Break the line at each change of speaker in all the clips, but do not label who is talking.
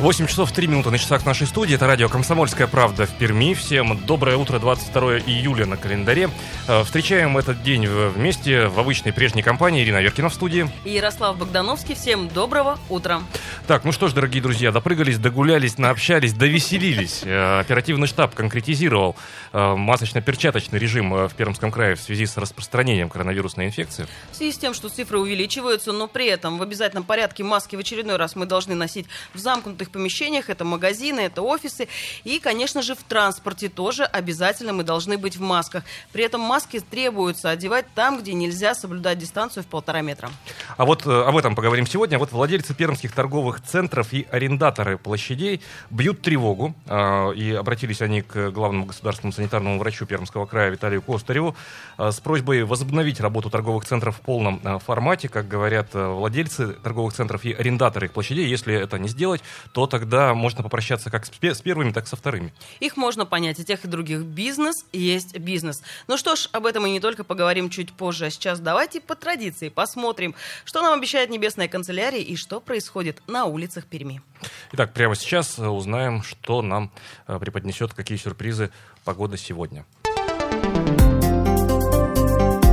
8 часов 3 минуты на часах нашей студии. Это радио «Комсомольская правда» в Перми. Всем доброе утро, 22 июля на календаре. Э, встречаем этот день вместе в обычной прежней компании. Ирина Веркина в студии.
И Ярослав Богдановский. Всем доброго утра.
Так, ну что ж, дорогие друзья, допрыгались, догулялись, наобщались, довеселились. Э, оперативный штаб конкретизировал э, масочно-перчаточный режим в Пермском крае в связи с распространением коронавирусной инфекции.
В связи с тем, что цифры увеличиваются, но при этом в обязательном порядке маски в очередной раз мы должны носить в замкнутых жилых помещениях, это магазины, это офисы. И, конечно же, в транспорте тоже обязательно мы должны быть в масках. При этом маски требуется одевать там, где нельзя соблюдать дистанцию в полтора метра.
А вот э, об этом поговорим сегодня. Вот владельцы пермских торговых центров и арендаторы площадей бьют тревогу. Э, и обратились они к главному государственному санитарному врачу Пермского края Виталию Костареву э, с просьбой возобновить работу торговых центров в полном формате. Как говорят владельцы торговых центров и арендаторы их площадей, если это не сделать, то тогда можно попрощаться как с первыми, так и со вторыми.
Их можно понять, и тех, и других. Бизнес есть бизнес. Ну что ж, об этом и не только поговорим чуть позже. А сейчас давайте по традиции посмотрим, что нам обещает Небесная канцелярия и что происходит на улицах Перми.
Итак, прямо сейчас э, узнаем, что нам э, преподнесет, какие сюрпризы погода сегодня.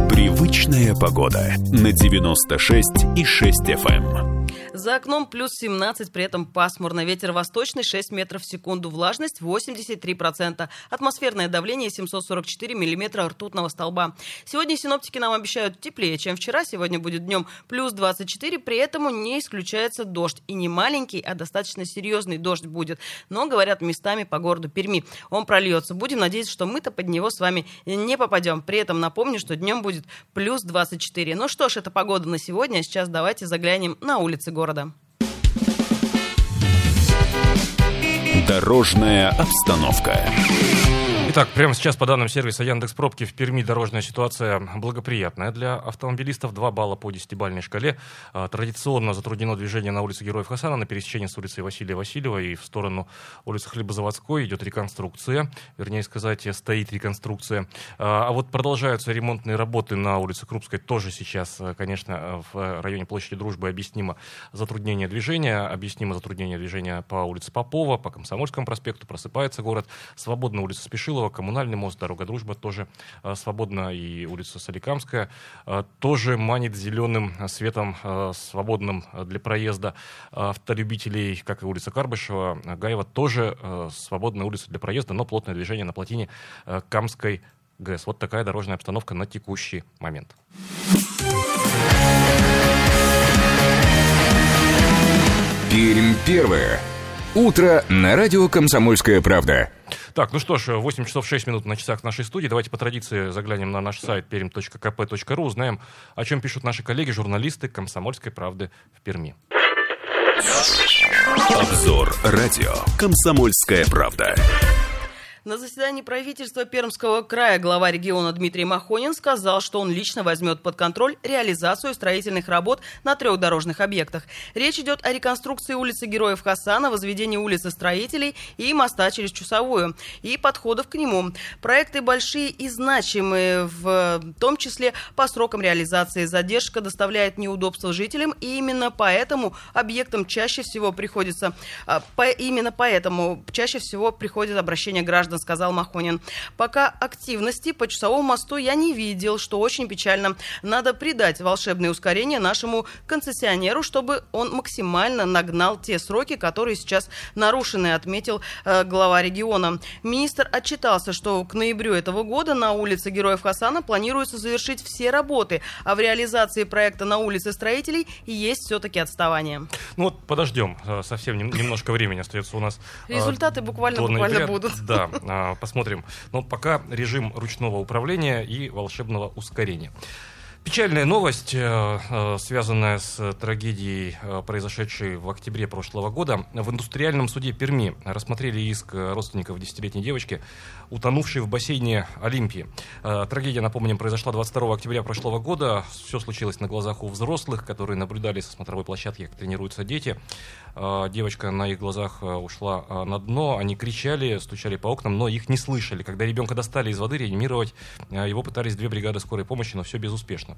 Привычная погода на 96 и 6 FM.
За окном плюс 17, при этом пасмурно. Ветер восточный 6 метров в секунду. Влажность 83%. Атмосферное давление 744 миллиметра ртутного столба. Сегодня синоптики нам обещают теплее, чем вчера. Сегодня будет днем плюс 24. При этом не исключается дождь. И не маленький, а достаточно серьезный дождь будет. Но, говорят, местами по городу Перми. Он прольется. Будем надеяться, что мы-то под него с вами не попадем. При этом напомню, что днем будет плюс 24. Ну что ж, это погода на сегодня. А сейчас давайте заглянем на улицы города.
Дорожная обстановка.
Итак, прямо сейчас по данным сервиса Яндекс Пробки в Перми дорожная ситуация благоприятная для автомобилистов. 2 балла по 10-бальной шкале. А, традиционно затруднено движение на улице Героев Хасана на пересечении с улицей Василия Васильева и в сторону улицы Хлебозаводской идет реконструкция. Вернее сказать, стоит реконструкция. А, а вот продолжаются ремонтные работы на улице Крупской. Тоже сейчас, конечно, в районе площади Дружбы объяснимо затруднение движения. Объяснимо затруднение движения по улице Попова, по Комсомольскому проспекту. Просыпается город. Свободно улица Спешилова Коммунальный мост, Дорога Дружба тоже э, свободна, и улица Соликамская э, тоже манит зеленым светом, э, свободным для проезда автолюбителей, как и улица Карбышева, Гаева, тоже свободная улица для проезда, но плотное движение на плотине Камской ГЭС. Вот такая дорожная обстановка на текущий момент.
Пермь первое. Утро на радио «Комсомольская правда».
Так, ну что ж, 8 часов 6 минут на часах нашей студии. Давайте по традиции заглянем на наш сайт perim.kp.ru, узнаем, о чем пишут наши коллеги, журналисты «Комсомольской правды» в Перми.
Обзор радио «Комсомольская правда».
На заседании правительства Пермского края глава региона Дмитрий Махонин сказал, что он лично возьмет под контроль реализацию строительных работ на трех дорожных объектах. Речь идет о реконструкции улицы Героев Хасана, возведении улицы Строителей и моста через Чусовую и подходов к нему. Проекты большие и значимые, в том числе по срокам реализации. Задержка доставляет неудобства жителям, и именно поэтому объектам чаще всего приходится, а, именно поэтому чаще всего приходит обращение граждан граждан, сказал Махонин. Пока активности по Часовому мосту я не видел, что очень печально. Надо придать волшебное ускорение нашему концессионеру, чтобы он максимально нагнал те сроки, которые сейчас нарушены, отметил э, глава региона. Министр отчитался, что к ноябрю этого года на улице Героев Хасана планируется завершить все работы, а в реализации проекта на улице строителей есть все-таки отставание.
Ну вот подождем, э, совсем немножко времени остается у нас.
Э, Результаты буквально-буквально будут.
Да, а, посмотрим. Но пока режим ручного управления и волшебного ускорения. Печальная новость, э, э, связанная с трагедией, э, произошедшей в октябре прошлого года. В индустриальном суде Перми рассмотрели иск родственников десятилетней девочки, утонувшей в бассейне Олимпии. Трагедия, напомним, произошла 22 октября прошлого года. Все случилось на глазах у взрослых, которые наблюдали со смотровой площадки, как тренируются дети. Девочка на их глазах ушла на дно. Они кричали, стучали по окнам, но их не слышали. Когда ребенка достали из воды, реанимировать его пытались две бригады скорой помощи, но все безуспешно.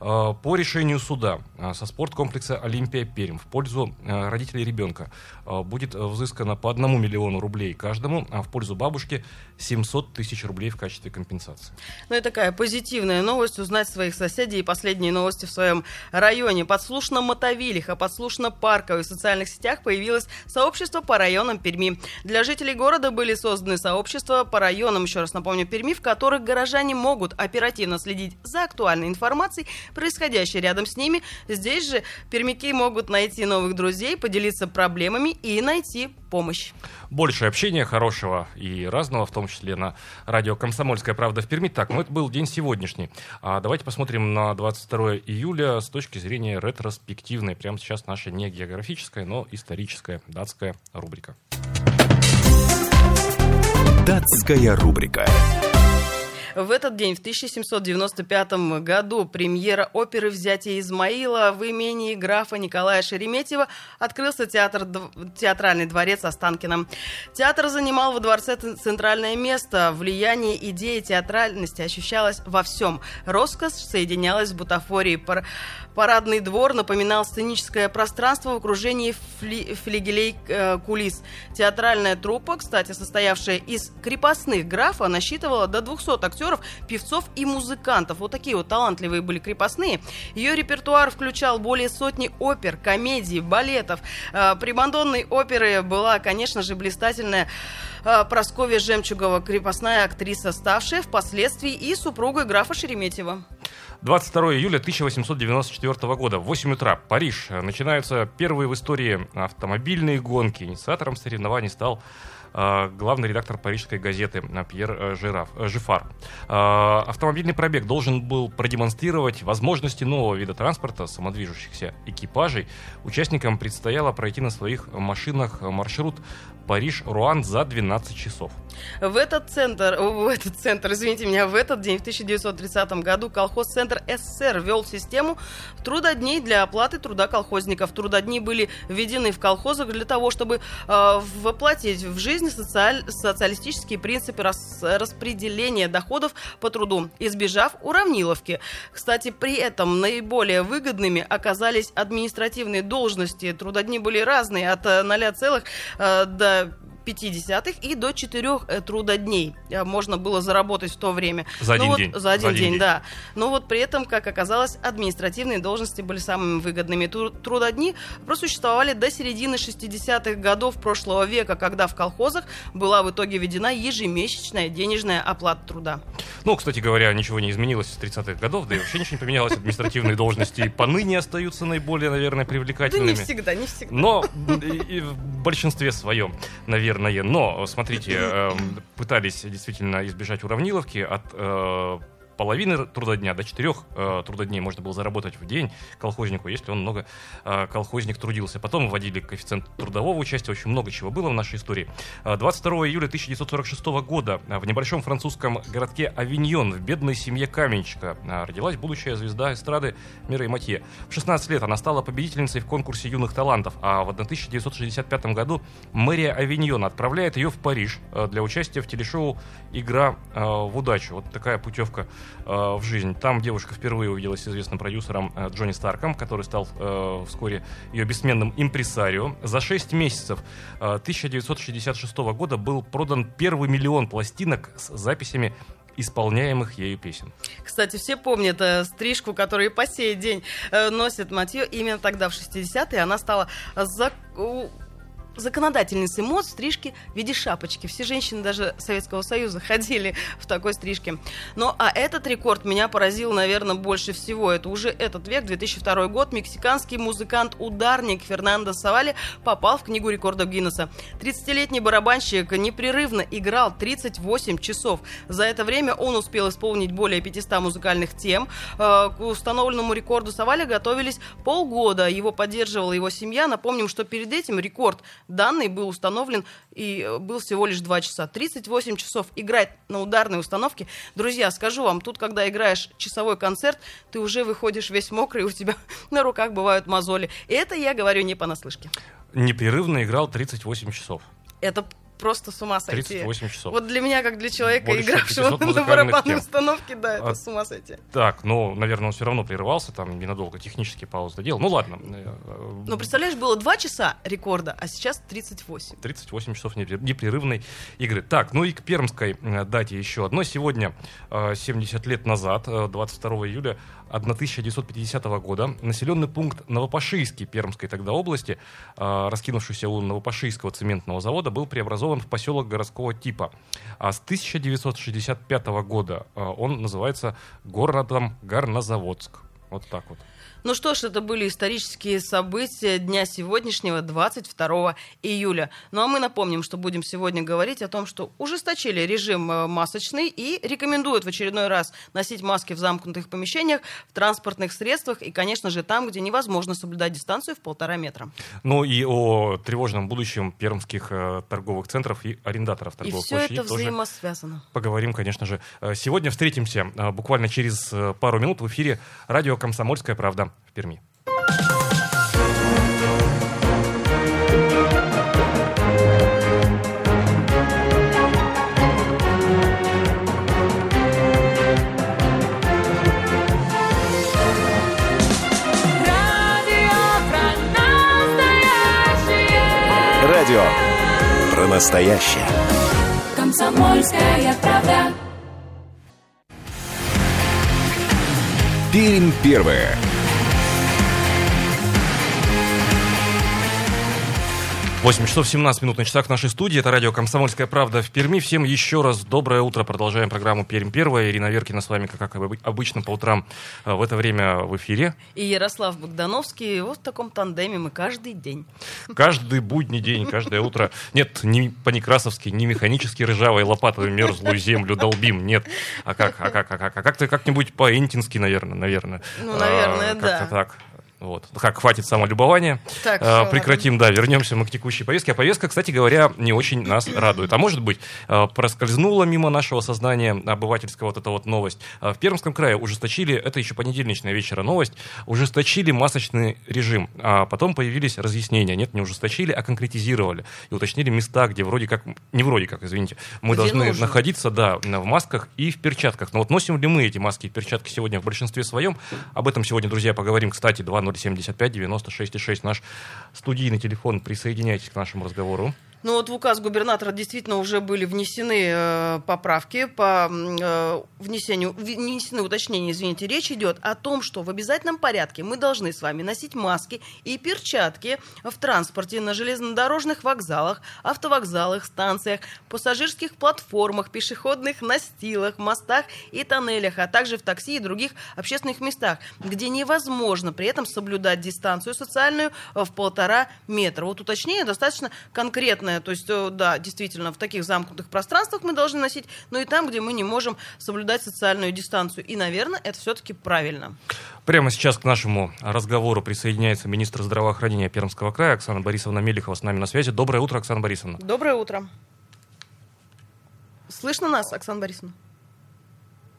По решению суда со спорткомплекса «Олимпия Пермь» в пользу родителей ребенка будет взыскано по одному миллиону рублей каждому, а в пользу бабушки 700 тысяч рублей в качестве компенсации.
Ну и такая позитивная новость узнать своих соседей и последние новости в своем районе. Подслушно Мотовилиха, подслушно Парковой. Социальных сетях появилось сообщество по районам Перми. Для жителей города были созданы сообщества по районам, еще раз напомню, Перми, в которых горожане могут оперативно следить за актуальной информацией, происходящей рядом с ними. Здесь же пермяки могут найти новых друзей, поделиться проблемами и найти помощь.
Больше общения хорошего и разного, в том числе на радио «Комсомольская правда» в Перми. Так, ну это был день сегодняшний. А давайте посмотрим на 22 июля с точки зрения ретроспективной. Прямо сейчас наша не географическая, но историческая датская рубрика.
Датская рубрика.
В этот день, в 1795 году, премьера оперы «Взятие Измаила» в имении графа Николая Шереметьева открылся театр, театральный дворец Останкино. Театр занимал во дворце центральное место. Влияние идеи театральности ощущалось во всем. Роскошь соединялась с бутафорией. Парадный двор напоминал сценическое пространство в окружении фли флигелей э, кулис. Театральная труппа, кстати, состоявшая из крепостных графа, насчитывала до 200 актеров, певцов и музыкантов. Вот такие вот талантливые были крепостные. Ее репертуар включал более сотни опер, комедий, балетов. Э, при Мандонной оперы была, конечно же, блистательная э, Просковья Жемчугова, крепостная актриса, ставшая впоследствии и супругой графа Шереметьева.
22 июля 1894 года, в 8 утра, Париж. Начинаются первые в истории автомобильные гонки. Инициатором соревнований стал главный редактор парижской газеты э, Пьер э, Жираф, Жифар. Автомобильный пробег должен был продемонстрировать возможности нового вида транспорта, самодвижущихся экипажей. Участникам предстояло пройти на своих машинах маршрут Париж-Руан за 12 часов.
В этот центр, в этот центр, извините меня, в этот день, в 1930 году, колхоз-центр СССР ввел систему трудодней для оплаты труда колхозников. Трудодни были введены в колхозах для того, чтобы э, воплотить в жизнь социаль, социалистические принципы рас, распределения доходов по труду, избежав уравниловки. Кстати, при этом наиболее выгодными оказались административные должности. Трудодни были разные, от 0,0 э, до 50-х и до 4 э, трудодней э, можно было заработать в то время.
За один
ну,
день.
за один, за один день, день, да. Но вот при этом, как оказалось, административные должности были самыми выгодными. Трудодни просуществовали до середины 60-х годов прошлого века, когда в колхозах была в итоге введена ежемесячная денежная оплата труда.
Ну, кстати говоря, ничего не изменилось с 30-х годов, да и вообще ничего не поменялось. Административные должности поныне остаются наиболее, наверное, привлекательными.
Да не всегда, не всегда.
Но в большинстве своем, наверное, наверное. Но, смотрите, эм, пытались действительно избежать уравниловки от э, половины трудодня до четырех э, трудодней можно было заработать в день колхознику, если он много э, колхозник трудился. Потом вводили коэффициент трудового участия, очень много чего было в нашей истории. 22 э, июля 1946 года в небольшом французском городке Авиньон в бедной семье каменщика э, родилась будущая звезда эстрады Мира и Матье. В 16 лет она стала победительницей в конкурсе юных талантов, а в 1965 году мэрия Авиньона отправляет ее в Париж э, для участия в телешоу «Игра э, в удачу». Вот такая путевка Э, в жизнь. Там девушка впервые увиделась с известным продюсером э, Джонни Старком, который стал э, вскоре ее бессменным импресарио. За 6 месяцев 1966 года был продан первый миллион пластинок с записями исполняемых ею песен.
Кстати, все помнят э, стрижку, которую по сей день э, носит Матье. Именно тогда, в 60-е, она стала за законодательницей мод стрижки в виде шапочки. Все женщины даже Советского Союза ходили в такой стрижке. Ну, а этот рекорд меня поразил, наверное, больше всего. Это уже этот век, 2002 год. Мексиканский музыкант-ударник Фернандо Савали попал в книгу рекордов Гиннесса. 30-летний барабанщик непрерывно играл 38 часов. За это время он успел исполнить более 500 музыкальных тем. Э, к установленному рекорду Савали готовились полгода. Его поддерживала его семья. Напомним, что перед этим рекорд данный был установлен и э, был всего лишь 2 часа. 38 часов играть на ударной установке. Друзья, скажу вам, тут, когда играешь часовой концерт, ты уже выходишь весь мокрый, у тебя на руках бывают мозоли. И это я говорю не понаслышке.
Непрерывно играл 38 часов.
Это просто с ума сойти.
38 часов.
Вот для меня, как для человека,
Больше
игравшего
500
на барабанной
тем.
установке, да, это
А-
с ума сойти.
Так, ну, наверное, он все равно прерывался, там ненадолго технические паузы делал. Ну ладно. Э,
Ну, представляешь, было 2 часа рекорда, а сейчас 38.
38 часов непре- непрерывной игры. Так, ну и к пермской э, дате еще одно. Сегодня, э, 70 лет назад, э, 22 июля 1950 года, населенный пункт Новопашийский Пермской тогда области, э, раскинувшийся у Новопашийского цементного завода, был преобразован в поселок городского типа. А с 1965 года э, он называется городом Горнозаводск. Вот так вот.
Ну что ж, это были исторические события дня сегодняшнего, 22 июля. Ну а мы напомним, что будем сегодня говорить о том, что ужесточили режим э, масочный и рекомендуют в очередной раз носить маски в замкнутых помещениях, в транспортных средствах и, конечно же, там, где невозможно соблюдать дистанцию в полтора метра.
Ну и о тревожном будущем пермских э, торговых центров и арендаторов
И
торговых
все
площадей
это
тоже
взаимосвязано.
поговорим, конечно же. Э, Сегодня встретимся буквально через пару минут в эфире радио «Комсомольская правда» в Перми.
Радио про настоящее.
Радио про настоящее.
Комсомольская правда.
Пермь первое.
8 часов 17 минут на часах нашей студии. Это радио «Комсомольская правда» в Перми. Всем еще раз доброе утро. Продолжаем программу «Пермь первая». Ирина Веркина с вами, как обы- обычно, по утрам э, в это время в эфире.
И Ярослав Богдановский вот в таком тандеме мы каждый день.
Каждый будний день, каждое утро. Нет, не по-некрасовски, не механически ржавой лопатой мерзлую землю долбим. Нет. А как, а как, а как? А как-то как-нибудь по-энтински, наверное, наверное.
Ну, наверное,
А,
да.
Как-то так. Вот. Как, хватит самолюбования.
Так,
А,
всё,
прекратим, да, вернемся мы к текущей повестке. А повестка, кстати говоря, не очень нас радует. А может быть, а, проскользнула мимо нашего сознания обывательского вот эта вот новость. А, В Пермском крае ужесточили, это еще понедельничная вечера новость, ужесточили масочный режим. А потом появились разъяснения. Нет, не ужесточили, а конкретизировали. И уточнили места, где вроде как, не вроде как, извините, мы
Где
должны
нужно.
находиться, да, в масках и в перчатках. Но вот носим ли мы эти маски и перчатки сегодня в большинстве своем? Об этом сегодня, друзья, поговорим. Кстати, 2075 96,6 наш студийный телефон. Присоединяйтесь к нашему разговору.
Ну вот в указ губернатора действительно уже были внесены э, поправки по э, внесению, внесены уточнения, извините, речь идет о том, что в обязательном порядке мы должны с вами носить маски и перчатки в транспорте на железнодорожных вокзалах, автовокзалах, станциях, пассажирских платформах, пешеходных настилах, мостах и тоннелях, а также в такси и других общественных местах, где невозможно при этом соблюдать дистанцию социальную в полтора метра. Вот уточнение достаточно конкретное, то есть, э, да, действительно, в таких замкнутых пространствах мы должны носить, но и там, где мы не можем соблюдать социальную дистанцию. И, наверное, это все-таки правильно.
Прямо сейчас к нашему разговору присоединяется министр здравоохранения Пермского края Оксана Борисовна Мелихова с нами на связи. Доброе утро, Оксана Борисовна.
Доброе утро. Слышно нас, Оксана Борисовна?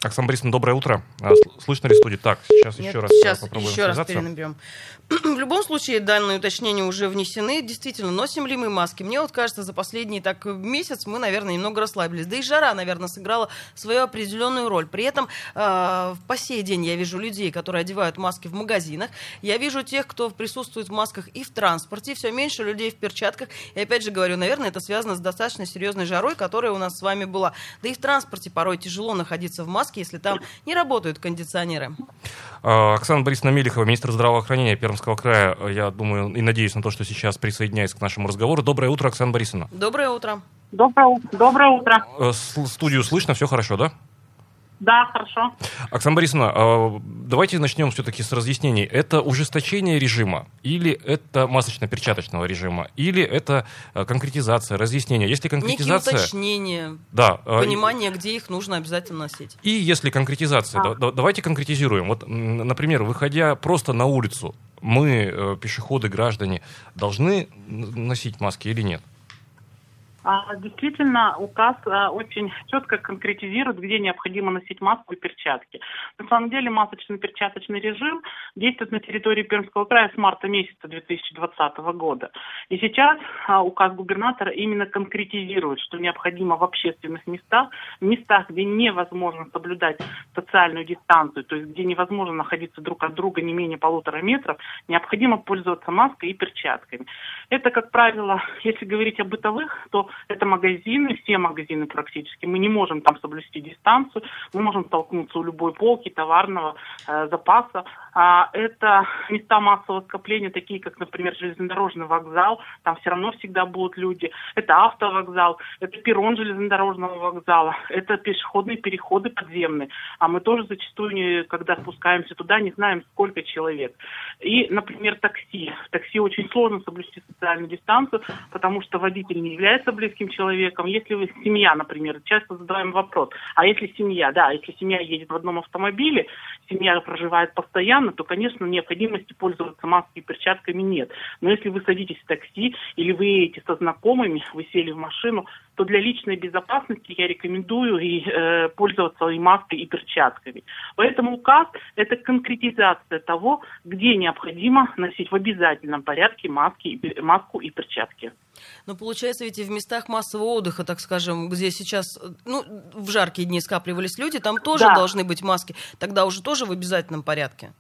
Оксана Борисовна, доброе утро. А, сл- Слышно ли студию? Так, сейчас
Нет,
еще раз
сейчас
э, попробуем
еще раз перенаберем. В любом случае, данные уточнения уже внесены. Действительно, носим ли мы маски? Мне вот кажется, за последний так месяц мы, наверное, немного расслабились. Да и жара, наверное, сыграла свою определенную роль. При этом э, по сей день я вижу людей, которые одевают маски в магазинах. Я вижу тех, кто присутствует в масках и в транспорте. Все меньше людей в перчатках. И опять же говорю, наверное, это связано с достаточно серьезной жарой, которая у нас с вами была. Да и в транспорте порой тяжело находиться в масках, маски, если там не работают кондиционеры.
А, Оксана Борисовна Мелихова, министр здравоохранения Пермского края, я думаю и надеюсь на то, что сейчас присоединяется к нашему разговору. Доброе утро, Оксана Борисовна.
Доброе утро.
Доброе, доброе утро.
Э, Студию слышно, все хорошо, да?
Да, хорошо.
Оксана Борисовна, а, давайте начнем все-таки с разъяснений. Это ужесточение режима или это масочно-перчаточного режима? Или это э, конкретизация, разъяснение? Если
Некие
конкретизация...
уточнения,
Да. э,
понимание, где их нужно обязательно носить.
И если конкретизация, да- да- давайте конкретизируем. Вот, например, выходя просто на улицу, мы, э, пешеходы, граждане, должны носить маски или нет?
А, Действительно, указ а, очень четко конкретизирует, где необходимо носить маску и перчатки. На самом деле масочно-перчаточный режим действует на территории Пермского края с марта месяца 2020 года. И сейчас а, указ губернатора именно конкретизирует, что необходимо в общественных местах, в местах, где невозможно соблюдать социальную дистанцию, то есть где невозможно находиться друг от друга не менее полутора метров, необходимо пользоваться маской и перчатками. Это, как правило, если говорить о бытовых, то это магазины, все магазины практически. Мы не можем там соблюсти дистанцию, мы можем столкнуться у любой полки товарного э, запаса. А, это места массового скопления, такие как, например, железнодорожный вокзал, там все равно всегда будут люди. Это автовокзал, это перрон железнодорожного вокзала, это пешеходные переходы подземные. А мы тоже зачастую, когда спускаемся туда, не знаем, сколько человек. И, например, такси. В такси очень сложно соблюсти социальную дистанцию, потому что водитель не является близким человеком. Если вы семья, например, часто задаем вопрос, а если семья, да, если семья едет в одном автомобиле, семья проживает постоянно, то, конечно, необходимости пользоваться маской и перчатками нет. Но если вы садитесь в такси или вы едете со знакомыми, вы сели в машину, то для личной безопасности я рекомендую и э, пользоваться и маской, и перчатками. Поэтому указ – это конкретизация того, где необходимо носить в обязательном порядке маски, маску и перчатки.
Но получается, ведь и в местах массового отдыха, так скажем, где сейчас, ну, в жаркие дни скапливались люди, там тоже
Да.
должны быть маски. Тогда уже тоже в обязательном порядке.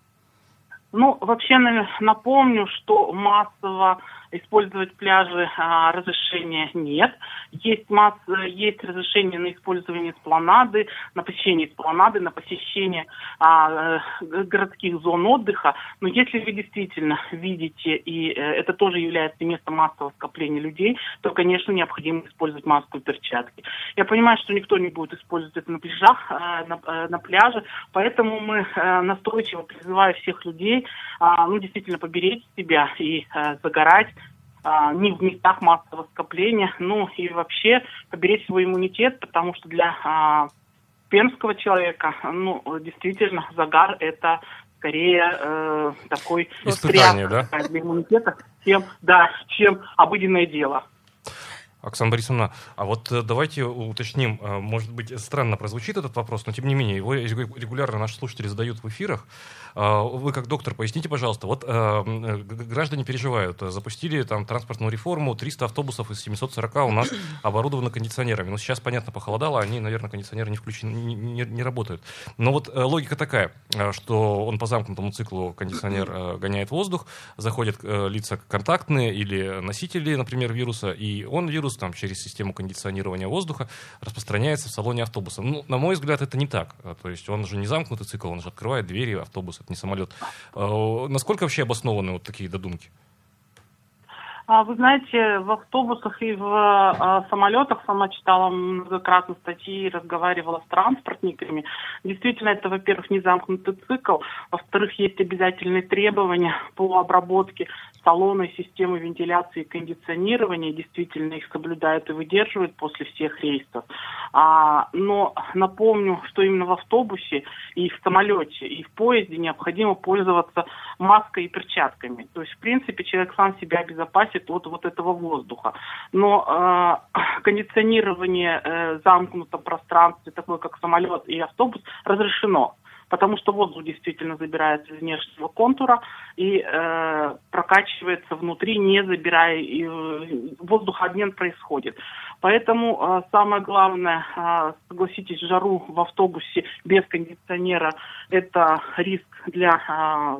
Ну, вообще на- напомню, что массово использовать пляжи а, разрешения нет. Есть, масс, есть разрешение на использование эспланады, на посещение эспланады, на посещение а, городских зон отдыха. Но если вы действительно видите, и э, это тоже является местом массового скопления людей, то, конечно, необходимо использовать маску и перчатки. Я понимаю, что никто не будет использовать это на пляжах, э, на, э, на пляже, поэтому мы э, настойчиво призываю всех людей, а, ну, действительно, поберечь себя и загорать а, не в местах массового скопления, ну и вообще поберечь свой иммунитет, потому что для а, пермского человека, ну, действительно, загар это скорее э, такой
Испытание, да?
для иммунитета, чем, да, чем обыденное дело.
Оксана Борисовна, а вот э, давайте уточним, э, может быть, странно прозвучит этот вопрос, но тем не менее, его регулярно наши слушатели задают в эфирах. А, Вы как доктор, поясните, пожалуйста, вот э, граждане переживают, запустили там транспортную реформу, 300 автобусов из 740 у нас оборудованы кондиционерами. Ну, сейчас, понятно, похолодало, они, наверное, кондиционеры не включены, не, не- не работают. Но вот логика такая, что он по замкнутому циклу кондиционер гоняет воздух, заходят лица контактные или носители, например, вируса, и он, вирус, там, через систему кондиционирования воздуха распространяется в салоне автобуса. Ну, на мой взгляд, это не так. Э, То есть он же не замкнутый цикл, он же открывает двери автобуса, это не самолет. Э, Насколько вообще обоснованы вот такие додумки?
А, Вы знаете, в автобусах и в а, самолетах сама читала многократно статьи, разговаривала с транспортниками. Действительно, это, во-первых, не замкнутый цикл, во-вторых, есть обязательные требования по обработке салона и системы вентиляции и кондиционирования. Действительно, их соблюдают и выдерживают после всех рейсов. А, но напомню, что именно в автобусе и в самолете, и в поезде необходимо пользоваться маской и перчатками. То есть, в принципе, человек сам себя обезопасит от вот этого воздуха. Но э, кондиционирование э, в замкнутом пространстве, такое как самолет и автобус, разрешено потому что воздух действительно забирается из внешнего контура и э, прокачивается внутри, не забирая, и э, воздухообмен происходит. Поэтому э, самое главное, э, согласитесь, жару в автобусе без кондиционера – это риск для э,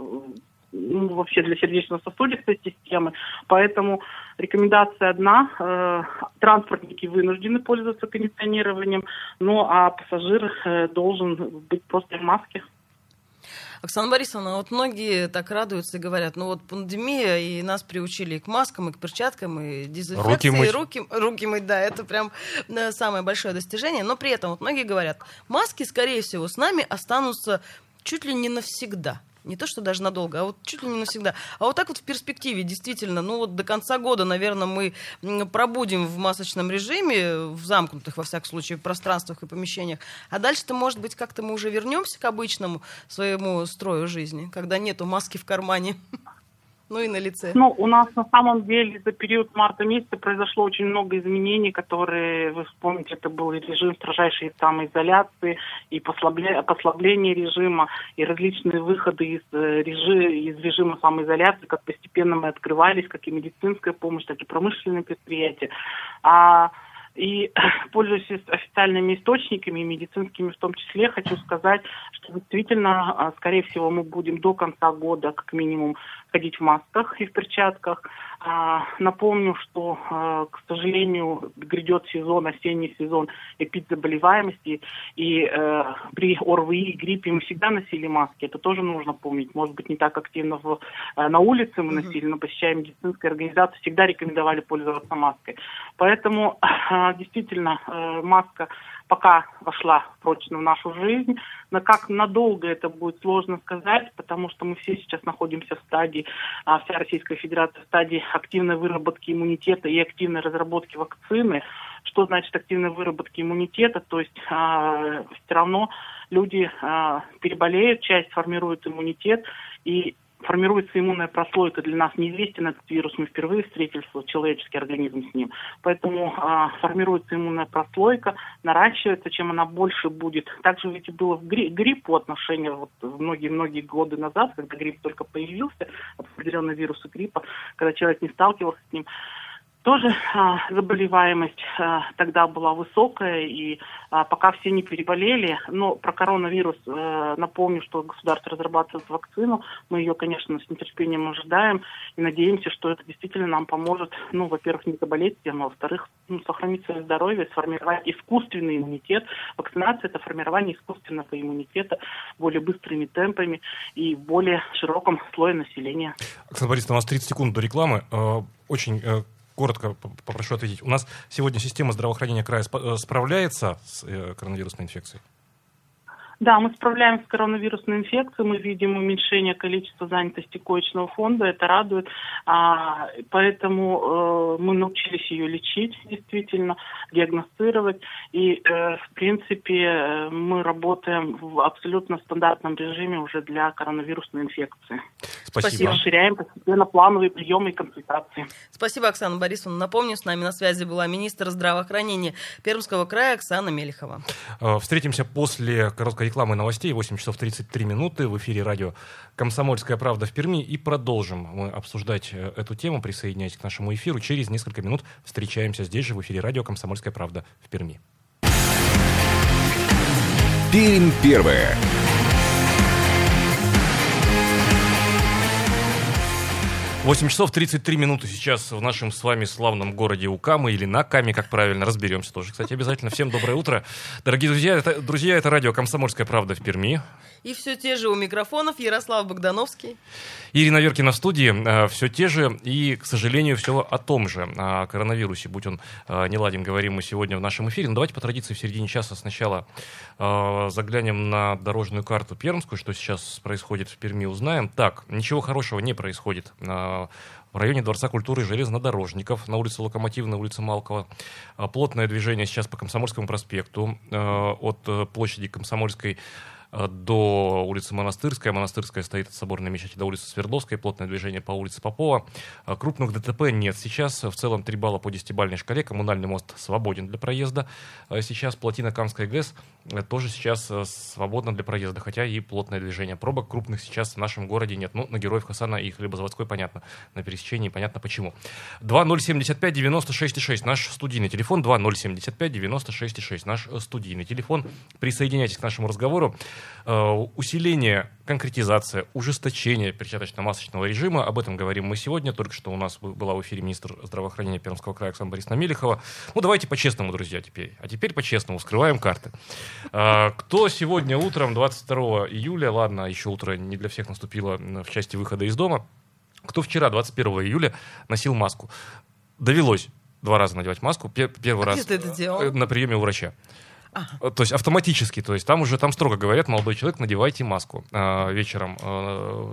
ну, вообще для сердечно-сосудистой системы. Поэтому рекомендация одна. Э, транспортники вынуждены пользоваться кондиционированием, ну а пассажир э, должен быть просто в маске.
Оксана Борисовна, вот многие так радуются и говорят, ну вот пандемия, и нас приучили и к маскам, и к перчаткам, и дезинфекции,
Руки мыть.
и руки, руки мыть, да, это прям э, самое большое достижение. Но при этом вот многие говорят, маски, скорее всего, с нами останутся чуть ли не навсегда. Не то, что даже надолго, а вот чуть ли не навсегда. А вот так вот в перспективе, действительно, ну вот до конца года, наверное, мы пробудем в масочном режиме, в замкнутых, во всяком случае, пространствах и помещениях. А дальше-то, может быть, как-то мы уже вернемся к обычному своему строю жизни, когда нету маски в кармане, ну и на лице.
Ну, у нас на самом деле за период марта месяца произошло очень много изменений, которые, вы вспомните, это был режим строжайшей самоизоляции, и послабле- послабление режима, и различные выходы из, э, режи- из режима самоизоляции, как постепенно мы открывались, как и медицинская помощь, так и промышленные предприятия. А и, пользуясь официальными источниками, медицинскими в том числе, хочу сказать, что действительно, а, скорее всего, мы будем до конца года, как минимум, ходить в масках и в перчатках. А, Напомню, что, а, к сожалению, грядет сезон, осенний сезон эпидзаболеваемости, и э, при ОРВИ и гриппе мы всегда носили маски, это тоже нужно помнить. Может быть, не так активно в, э, на улице мы носили, но посещая медицинские организации, всегда рекомендовали пользоваться маской. Поэтому а, действительно э, маска пока вошла прочно в нашу жизнь. Но как надолго это будет сложно сказать, потому что мы все сейчас находимся в стадии, а, вся Российская Федерация в стадии активной выработки иммунитета и активной разработки вакцины. Что значит активной выработки иммунитета? То есть а, все равно люди а, переболеют, часть формирует иммунитет, и формируется иммунная прослойка. Для нас неизвестен этот вирус, мы впервые встретились, вот, человеческий организм с ним. Поэтому а, формируется иммунная прослойка, наращивается, чем она больше будет. Также ведь было в гри- грипп по отношению вот многие-многие годы назад, когда грипп только появился, определенные вирусы гриппа, когда человек не сталкивался с ним, тоже а, заболеваемость а, тогда была высокая, и а, пока все не переболели, но про коронавирус э, напомню, что государство разрабатывает вакцину, мы ее, конечно, с нетерпением ожидаем и надеемся, что это действительно нам поможет, ну, во-первых, не заболеть тем, а во-вторых, ну, сохранить свое здоровье, сформировать искусственный иммунитет. Вакцинация – это формирование искусственного иммунитета более быстрыми темпами и более широком слое населения.
Оксана Борисовна, у нас 30 секунд до рекламы. Э, Очень э, коротко попрошу ответить. У нас сегодня система здравоохранения края э, справляется с э, коронавирусной инфекцией?
Да, мы справляемся с коронавирусной инфекцией, мы видим уменьшение количества занятости коечного фонда, это радует, а, поэтому э, мы научились ее лечить, действительно, диагностировать, и, э, в принципе, э, мы работаем в абсолютно стандартном режиме уже для коронавирусной инфекции. И
Спасибо.
расширяем постепенно плановые приемы и консультации.
Спасибо, Оксана Борисовна. Напомню, с нами на связи была министр здравоохранения Пермского края Оксана Мелехова.
Э, Встретимся после короткой рекламы новостей. 8 часов 33 минуты в эфире радио «Комсомольская правда» в Перми. И продолжим мы обсуждать э, эту тему. Присоединяйтесь к нашему эфиру. Через несколько минут встречаемся здесь же в эфире радио «Комсомольская правда» в Перми.
Пермь первая.
Восемь часов 33 минуты сейчас в нашем с вами славном городе Укамы или на Каме, как правильно, разберемся тоже. Кстати, обязательно. Всем доброе утро. Дорогие друзья, это, друзья, это радио «Комсомольская правда» в Перми.
И все те же у микрофонов Ярослав Богдановский.
Ирина Веркина в студии. все те же и, к сожалению, все о том же. О коронавирусе, будь он э, неладен, говорим мы сегодня в нашем эфире. Но давайте по традиции в середине часа сначала э, заглянем на дорожную карту пермскую, что сейчас происходит в Перми, узнаем. Так, ничего хорошего не происходит. В районе Дворца культуры железнодорожников на улице Локомотивной, улице Малкова. Э, Плотное движение сейчас по Комсомольскому проспекту э, от э, площади Комсомольской э, до улицы Монастырская. Монастырская стоит от Соборной мечети до улицы Свердловской. Плотное движение по улице Попова. Э, Крупных ДТП нет сейчас. В целом 3 балла по 10-бальной шкале. Коммунальный мост свободен для проезда. Э, Сейчас плотина Камская ГЭС тоже сейчас э, свободна для проезда, хотя и плотное движение. Пробок крупных сейчас в нашем городе нет. Ну, на Героев Хасана и Хлебозаводской понятно. На пересечении понятно почему. 2075 96 6 наш студийный телефон. 2075 96 6 наш э, студийный телефон. Присоединяйтесь к нашему разговору. Э, Усиление, конкретизация, ужесточение перчаточно-масочного режима. Об этом говорим мы сегодня. Только что у нас была в эфире министр здравоохранения Пермского края Оксана Борисовна Мелехова. Ну, давайте по-честному, друзья, теперь. А теперь по-честному. Скрываем карты. Э, Кто сегодня утром, 22 июля, ладно, еще утро не для всех наступило в части выхода из дома, кто вчера, 21 июля, носил маску? Довелось два раза надевать маску. Пе- Первый
А
раз
это делал?
э, на приеме у врача. Э, То есть автоматически, то есть там уже там строго говорят, молодой человек, надевайте маску. А, вечером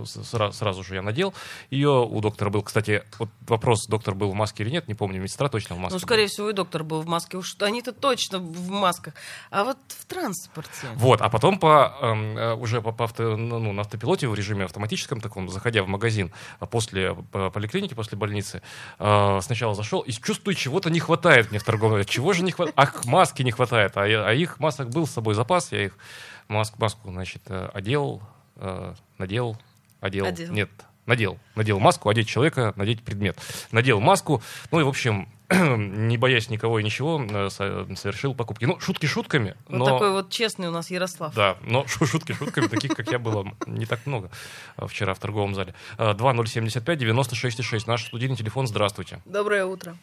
с- сра- сразу же я надел. Ее у доктора был, кстати, вот вопрос, доктор был в маске или нет, не помню, медсестра точно в маске.
Ну,
была.
скорее всего, и доктор был в маске. Уж они-то точно в масках. А вот в транспорте.
Вот, а потом по, эм, уже по, по авто- ну, ну, на автопилоте в режиме автоматическом таком, заходя в магазин а после поликлиники, после больницы, сначала зашел и чувствую, чего-то не хватает мне в торговом. Чего же не хватает? Ах, маски не хватает. А, я- а их масок был с собой запас, я их маску, маску значит, э, одел, э, надел, одел.
Одел.
Нет, надел. Надел маску, одеть человека, надеть предмет. Надел маску, ну и, в общем, не боясь никого и ничего, э, со- совершил покупки. Ну, шутки шутками,
Вот
но...
такой вот честный у нас Ярослав.
Да, но шу- шутки шутками, таких, как я, было не так много вчера в торговом зале. Э, 2075-96,6. Наш студийный телефон. Здравствуйте.
Доброе утро.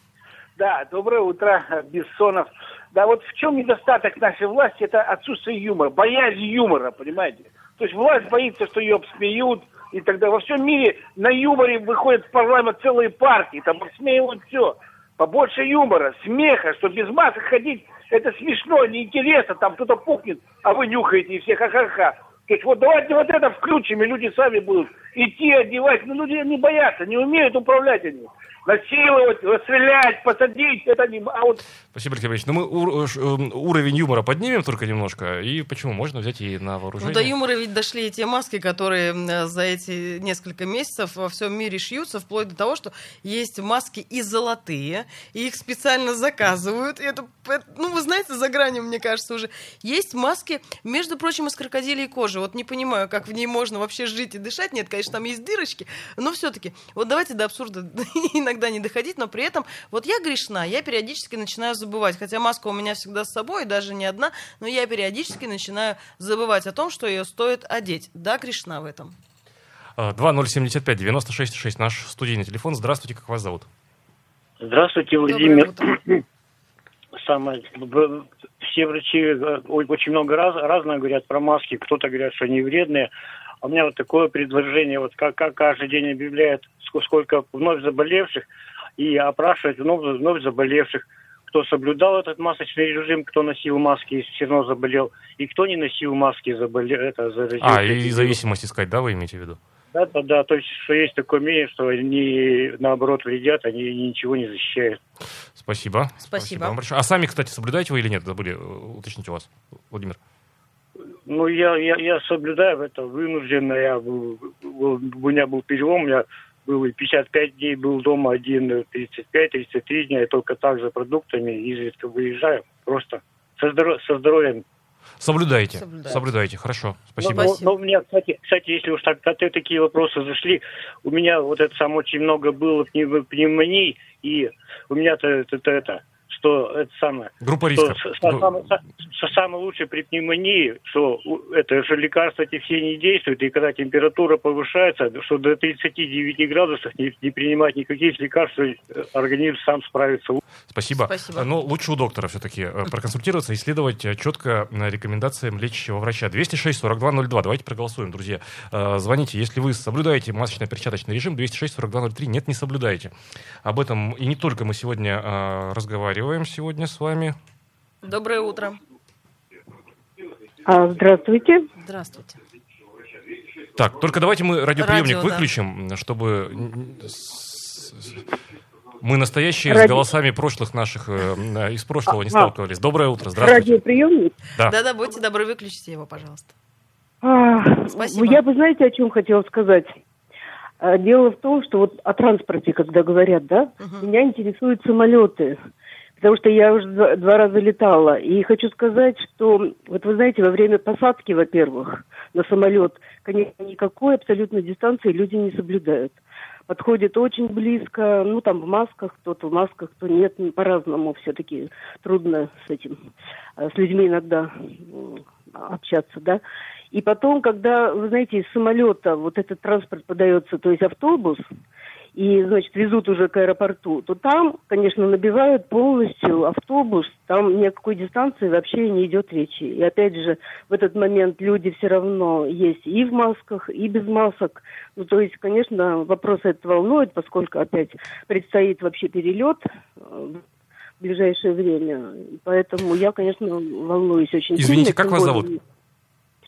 Да, доброе утро, Бессонов. Да, вот в чем недостаток нашей власти, это отсутствие юмора, боязнь юмора, понимаете? То есть власть боится, что ее обсмеют, и тогда во всем мире на юморе выходят в парламент целые партии, там обсмеивают все. Побольше юмора, смеха, что без масок ходить, это смешно, неинтересно, там кто-то пухнет, а вы нюхаете и все ха-ха-ха. То есть вот давайте вот это включим, и люди сами будут идти, одевать. Ну, люди не боятся, не умеют управлять они. Насиловать, расстрелять, посадить, это не... А вот
Спасибо, Алексей Борисович. Ну, мы ур- э, уровень юмора поднимем только немножко. И почему? Можно взять и на вооружение.
Ну, до юмора ведь дошли и те маски, которые м, за эти несколько месяцев во всем мире шьются, вплоть до того, что есть маски и золотые, и их специально заказывают. И это, это, ну, вы знаете, за гранью, мне кажется, уже. Есть маски, между прочим, из крокодилей кожи. Вот не понимаю, как в ней можно вообще жить и дышать. Нет, конечно, там есть дырочки, но все-таки. Вот давайте до абсурда иногда не доходить, но при этом вот я грешна, я периодически начинаю забывать, хотя маска у меня всегда с собой, даже не одна, но я периодически начинаю забывать о том, что ее стоит одеть. Да, грешна в этом.
Э, 2075-96,6. Наш студийный телефон. Здравствуйте, как вас зовут?
Здравствуйте, Владимир. Самое, все врачи э, очень много раз, разное говорят про маски. Кто-то говорят, что они вредные. А у меня вот такое предложение, вот как, как каждый день объявляют, ск- сколько вновь заболевших, и опрашивают вновь, вновь заболевших, кто соблюдал этот масочный режим, кто носил маски и все равно заболел, и кто не носил маски, заболел, это заразился.
А, и зависимость искать, да, вы имеете в виду?
Да, да, да, то есть, что есть такое мнение, что они наоборот вредят, они ничего не защищают.
Спасибо.
Спасибо.
вам большое. А сами, кстати, соблюдаете вы или нет? Забыли э, уточнить у вас, Владимир.
Ну, я, я, я соблюдаю это вынужденно. Я был, был- у меня был перелом, у меня был и 55 дней, был дома один, 35-33 дня, и только так за продуктами изредка выезжаю. Просто со, здоро- со здоровьем.
Соблюдайте.
Соблюдайте.
Соблюдайте. Хорошо. Спасибо.
Но,
Спасибо.
но у меня, кстати, кстати, если уж так, так такие вопросы зашли, у меня вот это сам очень много было пнев- пневмоний, и у меня-то это, это, это, что это самое,
Группа
что
риска.
с- с- самое, с- самое лучшее при пневмонии, что это же лекарства эти все не действуют, и когда температура повышается, что до 39 градусов не, не принимать никаких лекарств, э, организм сам справится.
Спасибо.
Спасибо.
Но лучше у доктора все-таки проконсультироваться и следовать э, четко э, рекомендациям лечащего врача. 206-4202. Давайте проголосуем, друзья. Э, Звоните, если вы соблюдаете масочно-перчаточный режим. 206-4203. Нет, не соблюдаете. Об этом и не только мы сегодня э, разговариваем сегодня с вами.
Доброе утро.
А, здравствуйте.
Здравствуйте.
Так, только давайте мы радиоприемник
Радио, да.
выключим, чтобы с- с- мы настоящие с
Ради-
голосами прошлых наших, э, из прошлого не
А,
сталкивались. Доброе утро, здравствуйте.
Радиоприемник.
Да.
Да-да, будьте добры, выключите его, пожалуйста.
А,
Спасибо.
Я бы, знаете, о чем хотела сказать? А, Дело в том, что вот о транспорте, когда говорят, да, меня интересуют самолеты. Потому что я уже два, два раза летала. И хочу сказать, что, вот вы знаете, во время посадки, во-первых, на самолет, конечно, никакой абсолютно дистанции люди не соблюдают. Подходит очень близко, ну, там в масках, кто-то в масках, кто нет, ну, по-разному все-таки трудно с этим, э, с людьми иногда общаться, да. И потом, когда, вы знаете, из самолета вот этот транспорт подается, то есть автобус, и, значит, везут уже к аэропорту, то там, конечно, набивают полностью автобус, там ни о какой дистанции вообще не идет речи. И опять же, в этот момент люди все равно есть и в масках, и без масок. Ну, то есть, конечно, вопрос этот волнует, поскольку опять предстоит вообще перелет э, в ближайшее время. Поэтому я, конечно, волнуюсь очень
Извините,
сильно.
как вас зовут?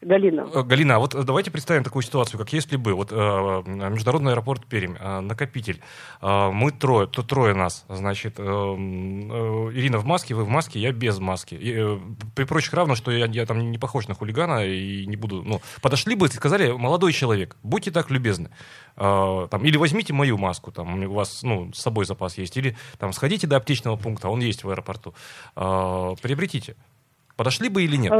Галина.
Э, Галина, а вот давайте представим такую ситуацию, как если бы вот э, международный аэропорт Пермь, э, накопитель, э, мы трое, то трое нас, значит, э, э, Ирина в маске, вы в маске, я без маски. И, э, при прочих равно, что я, я там не похож на хулигана и не буду, ну, подошли бы и сказали, молодой человек, будьте так любезны, э, там, или возьмите мою маску, там, у вас, ну, с собой запас есть, или там, сходите до аптечного пункта, он есть в аэропорту, э, приобретите. Подошли бы или нет?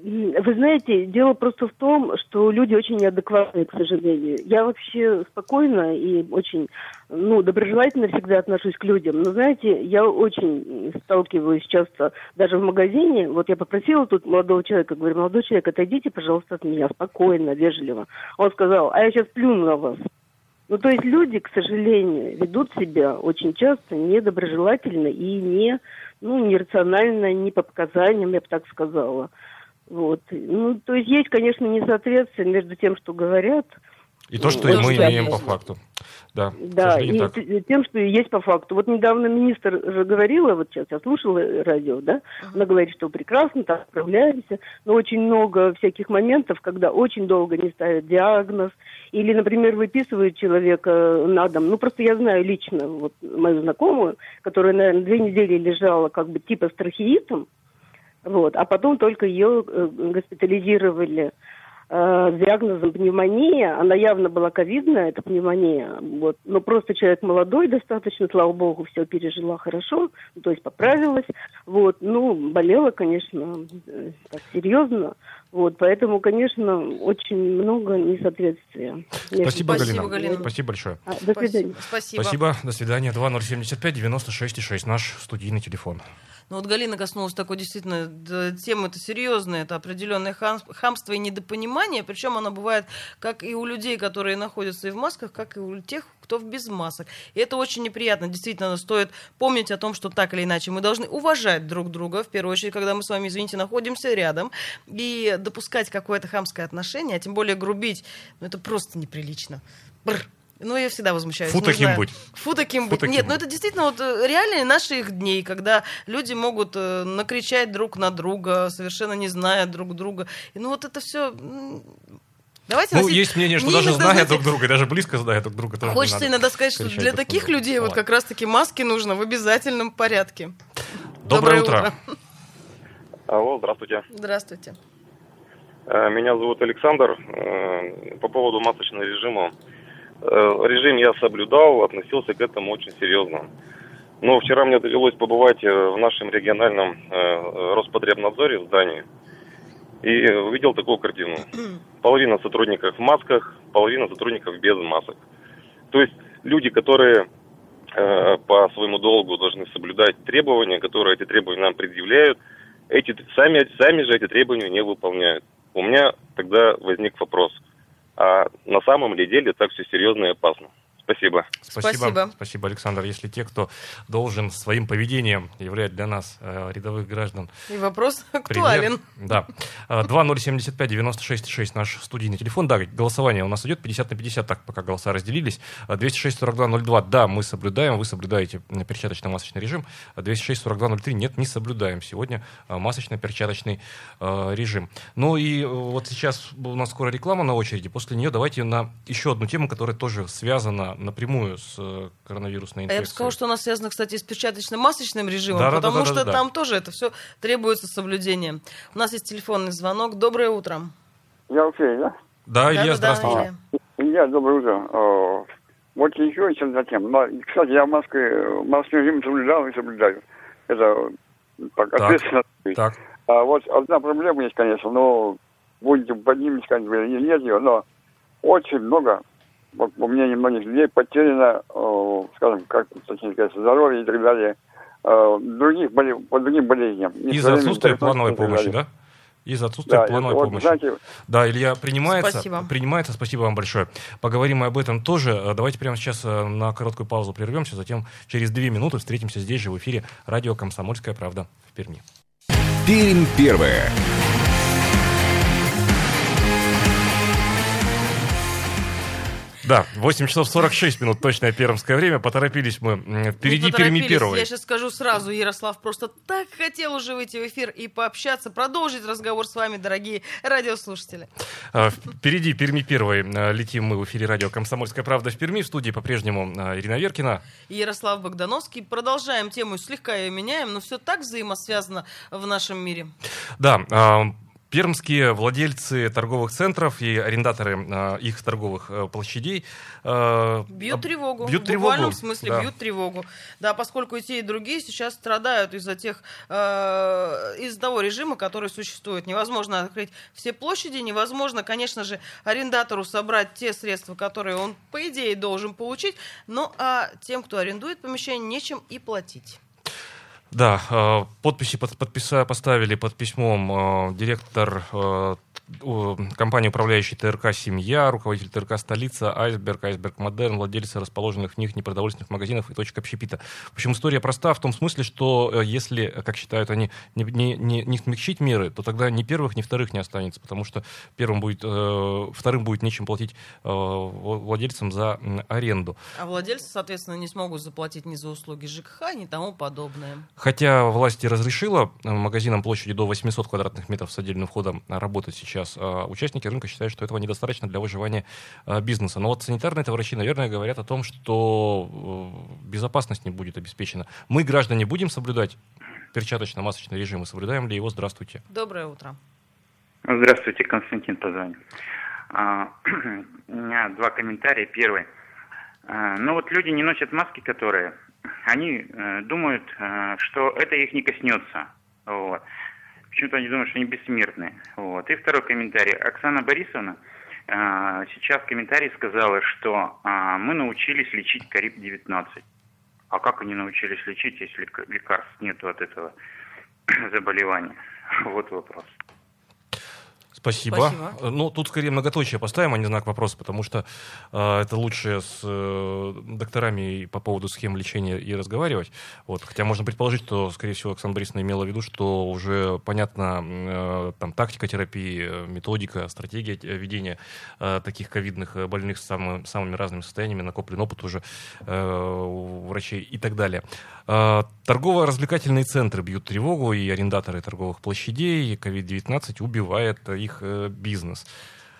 Вы знаете, дело просто в том, что люди очень неадекватные, к сожалению. Я вообще спокойно и очень, ну, доброжелательно всегда отношусь к людям. Но, знаете, я очень сталкиваюсь часто даже в магазине. Вот я попросила тут молодого человека, говорю, молодой человек, отойдите, пожалуйста, от меня спокойно, вежливо. Он сказал, а я сейчас плюну на вас. Ну, то есть люди, к сожалению, ведут себя очень часто недоброжелательно и не, ну, нерационально, не по показаниям, я бы так сказала. Вот. Ну, то есть есть, конечно, несоответствие между тем, что говорят,
И то, что
очень
мы имеем по факту. Да,
да, и
так.
тем, что есть по факту. Вот недавно министр же говорила, вот сейчас я слушала радио, да, она говорит, что прекрасно, так справляемся, но очень много всяких моментов, когда очень долго не ставят диагноз, или, например, выписывают человека на дом. Ну, просто я знаю лично вот мою знакомую, которая, наверное, две недели лежала как бы типа с трахеитом, вот, а потом только ее э, госпитализировали э, с диагнозом пневмония. Она явно была ковидная, эта пневмония. Вот. Но просто человек молодой достаточно, слава богу, все пережила хорошо, ну, то есть поправилась. Вот. Ну, болела, конечно, э, так серьезно. Вот. Поэтому, конечно, очень много несоответствия.
Спасибо,
Спасибо,
Галина.
Галина.
Спасибо большое.
А, до свидания.
Спасибо.
Спасибо. До свидания. 2075 96 6 наш студийный телефон.
Ну вот Галина коснулась такой действительно темы это серьезная, это определенное хам- хамство и недопонимание, причем оно бывает как и у людей, которые находятся и в масках, как и у тех, кто в без масок. И это очень неприятно. Действительно, стоит помнить о том, что так или иначе мы должны уважать друг друга, в первую очередь, когда мы с вами, извините, находимся рядом, и допускать какое-то хамское отношение, а тем более грубить, ну это просто неприлично. Бррр. Ну, я всегда возмущаюсь.
Фу
не
таким быть.
Фу таким быть. Нет, ну это действительно вот э, реальные наших дней, когда люди могут э, накричать друг на друга, совершенно не зная друг друга. И ну вот это все... Давайте
Ну,
носить-
есть мнение, что
Мне
даже зная
знаете,
друг друга, и даже близко зная друг друга, тоже не
Хочется
надо
иногда сказать, что для
друг
таких
друга.
людей вот как раз-таки маски нужно в обязательном порядке.
Доброе утро.
Алло, здравствуйте.
Здравствуйте.
Э, Меня зовут Александр. По поводу масочного режима. Э, Режим я соблюдал, относился к этому очень серьезно. Но вчера мне довелось побывать э, в нашем региональном э, Роспотребнадзоре в здании. И увидел такую картину. Половина сотрудников в масках, половина сотрудников без масок. То есть люди, которые по своему долгу должны соблюдать требования, которые эти требования нам предъявляют, эти сами, сами же эти требования не выполняют. У меня тогда возник вопрос, а на самом ли деле так все серьезно и опасно? Спасибо.
Спасибо.
Спасибо.
Спасибо, Александр. Если те, кто должен своим поведением являть для нас, э, рядовых граждан,
И вопрос
пример.
актуален.
Да. А, 2075-96-6 наш студийный телефон. Да, голосование у нас идет 50 на 50, так пока голоса разделились. А, 206-42-02, да, мы соблюдаем, вы соблюдаете перчаточно-масочный режим. А 206-42-03, нет, не соблюдаем сегодня масочно-перчаточный э, режим. Ну и э, вот сейчас у нас скоро реклама на очереди. После нее давайте на еще одну тему, которая тоже связана напрямую с э, коронавирусной
А
инфекцией.
я бы сказала, что у нас связано, кстати, с перчаточно-масочным режимом,
Да-да-да-да-да-да.
потому что там тоже это все требуется соблюдения. У нас есть телефонный звонок. Доброе утро.
Я окей, да?
Да, Илья,
Да-да-да,
здравствуйте.
Илья.
Илья, доброе утро. О, Вот еще чем затем. Но, кстати, я маской, маской режим соблюдал и соблюдаю. Это так,
Так.
ответственно.
Так.
А вот одна проблема есть, конечно, но будете поднимете, как бы, или нет ее, но очень много, вот, по мнению многих людей, потеряно, э, скажем, как точнее сказать, здоровье и так далее, э, других боле- по другим болезням.
Из-за отсутствия плановой помощи, да? из-за отсутствия
Да,
плановой
вот,
помощи.
знаете,
Да, Илья, принимается.
Спасибо.
Принимается, спасибо вам большое. Поговорим мы об этом тоже. Э, Давайте прямо сейчас э, на короткую паузу прервемся, затем через две минуты встретимся здесь же в эфире радио «Комсомольская правда» в Перми.
Пермь первая.
Да, 8 часов 46 минут, точное пермское время. Поторопились мы. Впереди
Не
Перми первой.
Я сейчас скажу сразу, Ярослав просто так хотел уже выйти в эфир и пообщаться, продолжить разговор с вами, дорогие радиослушатели.
А, Впереди Перми первой. А, Летим мы в эфире радио «Комсомольская правда» в Перми. В студии по-прежнему а, Ирина Веркина.
И Ярослав Богдановский. Продолжаем тему, слегка ее меняем, но все так взаимосвязано в нашем мире.
Да, пермские владельцы торговых центров и арендаторы а, их торговых э, площадей а,
Бьют тревогу.
Бьют
в
тревогу.
буквальном смысле
да.
бьют тревогу. Да, поскольку и те, и другие сейчас страдают из-за тех, э, из-за того режима, который существует. Невозможно открыть все площади, невозможно, конечно же, арендатору собрать те средства, которые он, по идее, должен получить. Ну, а тем, кто арендует помещение, нечем и платить.
Да, э, подписи под, подписа- поставили под письмом э, директор у- компании, управляющей ТРК «Семья», руководитель ТРК «Столица», «Айсберг», «Айсберг Модерн», владельцы расположенных в них непродовольственных магазинов и точка общепита. В общем, история проста в том смысле, что э, если, э, как считают они, не, не, не, не смягчить меры, то тогда ни первых, ни вторых не останется, потому что первым будет, э, вторым будет нечем платить э, владельцам за аренду.
А владельцы, соответственно, не смогут заплатить ни за услуги ЖКХ, ни тому подобное.
Хотя власти разрешила э, магазинам площади до 800 квадратных метров с отдельным входом работать сейчас, а участники рынка считают, что этого недостаточно для выживания а, бизнеса. Но вот санитарные врачи, наверное, говорят о том, что э, безопасность не будет обеспечена. Мы, граждане, будем соблюдать перчаточно-масочный режим и соблюдаем ли его? Здравствуйте.
Доброе утро.
Здравствуйте, Константин позвонил. А, У меня два комментария. Первый. Ну вот люди не носят маски, которые, они э, думают, э, что это их не коснется. Вот. Почему-то они думают, что они бессмертны. Вот. И второй комментарий. Оксана Борисовна э, сейчас в комментарии сказала, что а, мы научились лечить КОРИП-19. А как они научились лечить, если лекар- лекарств нету от этого заболевания? Вот вопрос.
Спасибо.
Спасибо.
Э, Ну, тут скорее многоточие поставим, а не знак вопроса, потому что э, это лучше с э, докторами по поводу схем лечения и разговаривать. Вот. Хотя можно предположить, что, скорее всего, Оксана Борисовна имела в виду, что уже понятна э, там, тактика терапии, э, методика, стратегия э, ведения э, таких ковидных больных с самыми, самыми разными состояниями, накоплен опыт уже э, у врачей и так далее. Э, Торгово-развлекательные центры бьют тревогу, и арендаторы торговых площадей, и COVID-19 убивает э, их э, бизнес.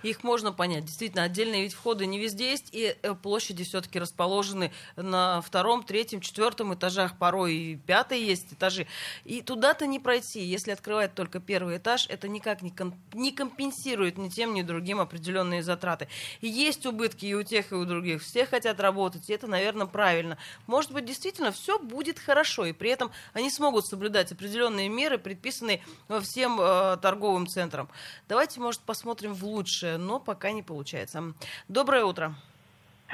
Их можно понять. Действительно, отдельные ведь входы не везде есть, и э, площади все-таки расположены на втором, третьем, четвертом этажах, порой и пятый есть этажи. И туда-то не пройти. Если открывать только первый этаж, это никак не, кон- не компенсирует ни тем, ни другим определенные затраты. И есть убытки и у тех, и у других. Все хотят работать, и это, наверное, правильно. Может быть, действительно, все будет хорошо, и при этом они смогут соблюдать определенные меры, предписанные во всем э, торговым центрам. Давайте, может, посмотрим в лучшее, но пока не получается. Доброе утро.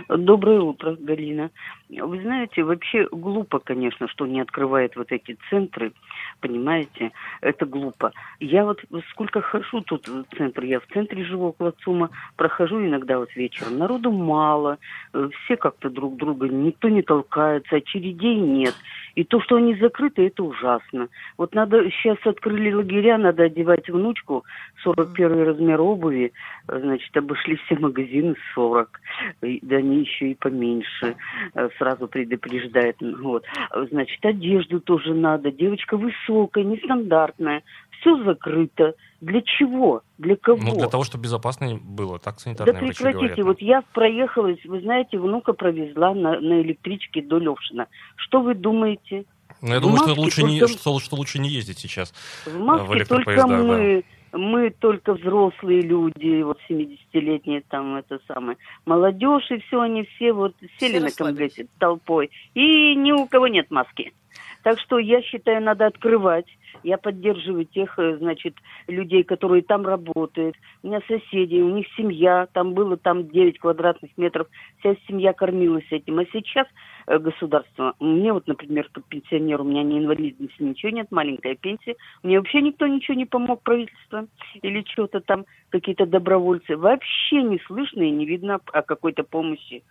Доброе утро, Галина. Вы знаете, вообще глупо, конечно, что не открывает вот эти центры, понимаете, это глупо. Я вот сколько хожу тут в центр, я в центре живу около ЦУМа, прохожу иногда вот вечером, народу мало, э, все как-то друг друга, никто не толкается, очередей нет. И то, что они закрыты, это ужасно. Вот надо, сейчас открыли лагеря, надо одевать внучку, 41 размер обуви, значит, обошли все магазины 40, и- да они еще и поменьше, э, сразу предупреждает. Вот. Значит, одежду тоже надо, девочка высокая, нестандартная, все закрыто. Для чего? Для кого?
Ну, для того, чтобы безопасно было, так
Да
санитарные врачи
прекратите,
говорят.
вот я проехалась, вы знаете, внука провезла на, на электричке до Левшина. Что вы думаете?
Ну, я
в
думаю, что лучше, не,
только-
что, что лучше не ездить сейчас
В
э,
маске
в
только
электропоездах. да.
мы, мы только взрослые люди, вот 70-летние там это самое, молодежь и все, они все вот сели
Все
на комплекте толпой, и ни у кого нет маски. Так что я считаю, надо открывать
Я поддерживаю тех, э, значит, людей, которые там работают. У меня соседи, у них семья, там было там 9 квадратных метров, вся семья кормилась этим. А сейчас э, государство, мне вот, например, как пенсионер, у меня не инвалидности, ничего нет, маленькая пенсия, мне вообще никто ничего не помог, правительство или что-то там, какие-то добровольцы. Вообще не слышно и не видно о какой-то помощи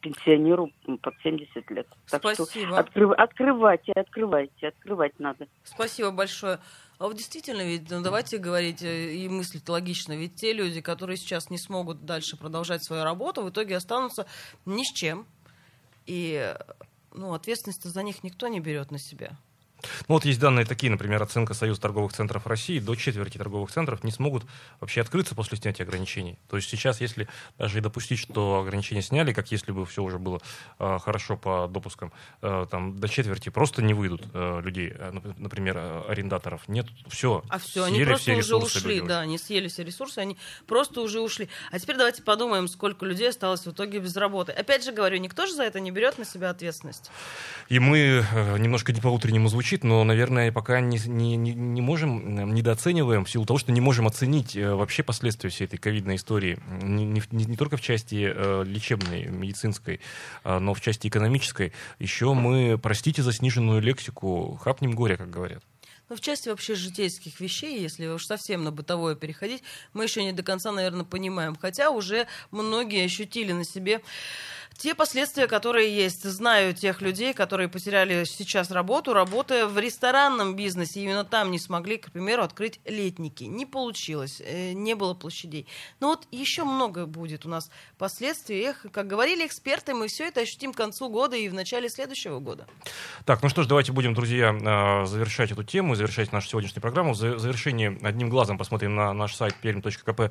пенсионеру под 70 лет. Так
Спасибо.
что открыв- открывайте, открывайте, открывать надо.
Спасибо большое. А вот действительно, ведь ну, давайте говорить э, и мыслить логично, ведь те люди, которые сейчас не смогут дальше продолжать свою работу, в итоге останутся ни с чем. И ну, ответственность за них никто не берет на себя.
Ну вот есть данные такие, например, оценка Союза торговых центров России, до четверти торговых центров не смогут вообще открыться после снятия ограничений. То есть сейчас, если даже и допустить, что ограничения сняли, как если бы все уже было э, хорошо по допускам, э, там до четверти просто не выйдут э, людей, нап- например, арендаторов. Нет, все.
А все, они просто уже ушли, да, они съели все ресурсы, они просто уже ушли. А теперь давайте подумаем, сколько людей осталось в итоге без работы. Опять же говорю, никто же за это не берет на себя ответственность.
И мы э, немножко не по-утреннему звучит, но, наверное, пока не, не, не, можем, недооцениваем в силу того, что не можем оценить э, вообще последствия всей этой ковидной истории. Не, не, не- только в части э, лечебной, медицинской, а, но в части экономической. Еще мы, простите за сниженную лексику, хапнем горе, как говорят.
Ну, в части вообще житейских вещей, если уж совсем на бытовое переходить, мы еще не до конца, наверное, понимаем. Хотя уже многие ощутили на себе те последствия, которые есть. Знаю тех людей, которые потеряли сейчас работу, работая в ресторанном бизнесе. Именно там не смогли, к примеру, открыть летники. Не получилось, э, не было площадей. Но вот еще много будет у нас последствий. Эх, как говорили эксперты, мы все это ощутим к концу года и в начале следующего года.
Так, ну что ж, давайте будем, друзья, э, завершать эту тему, завершать нашу сегодняшнюю программу. В за- завершении одним глазом посмотрим на наш сайт perm.kp.ru.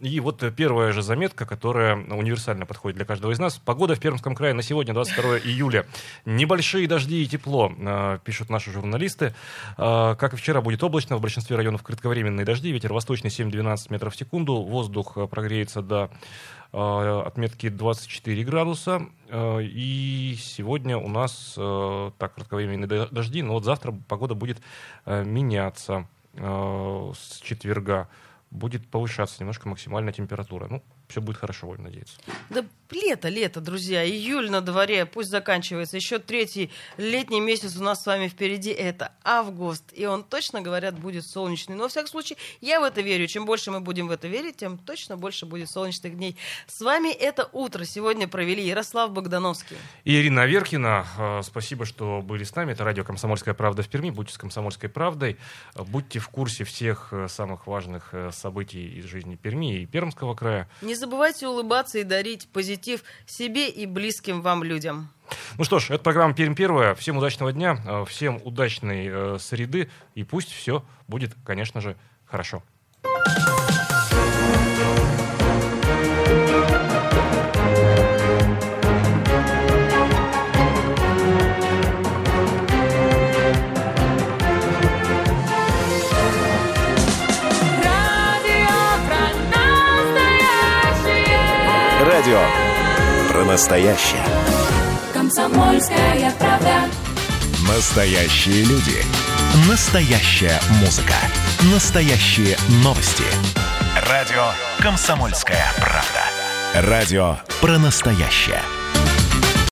И вот э, первая же заметка, которая универсально подходит для каждого из нас. Погода в Пермском крае на сегодня, 22 июля. Небольшие дожди и тепло, э, пишут наши журналисты. Э, Как и вчера, будет облачно, в большинстве районов кратковременные дожди, ветер восточный 7-12 метров в секунду, воздух э, прогреется до отметки 24 градуса. И сегодня у нас так кратковременные до- дожди, но вот завтра погода будет меняться с четверга. Будет повышаться немножко максимальная температура. Ну, все будет хорошо, будем надеяться.
Да лето, лето, друзья, июль на дворе, пусть заканчивается. Еще третий летний месяц у нас с вами впереди, это август. И он точно, говорят, будет солнечный. Но, во всяком случае, я в это верю. Чем больше мы будем в это верить, тем точно больше будет солнечных дней. С вами это утро сегодня провели Ярослав Богдановский.
И Ирина Веркина, э, спасибо, что были с нами. Это радио «Комсомольская правда» в Перми. Будьте с «Комсомольской правдой». Будьте в курсе всех э, самых важных э, событий из жизни Перми и Пермского края.
Не забывайте улыбаться и дарить позитив себе и близким вам людям.
Ну что ж, это программа «Пермь первая». Всем удачного дня, э, всем удачной э, среды. И пусть все будет, конечно же, хорошо.
Настоящее.
Комсомольская правда.
Настоящие люди. Настоящая музыка. Настоящие новости. Радио «Комсомольская правда». Радио про настоящее.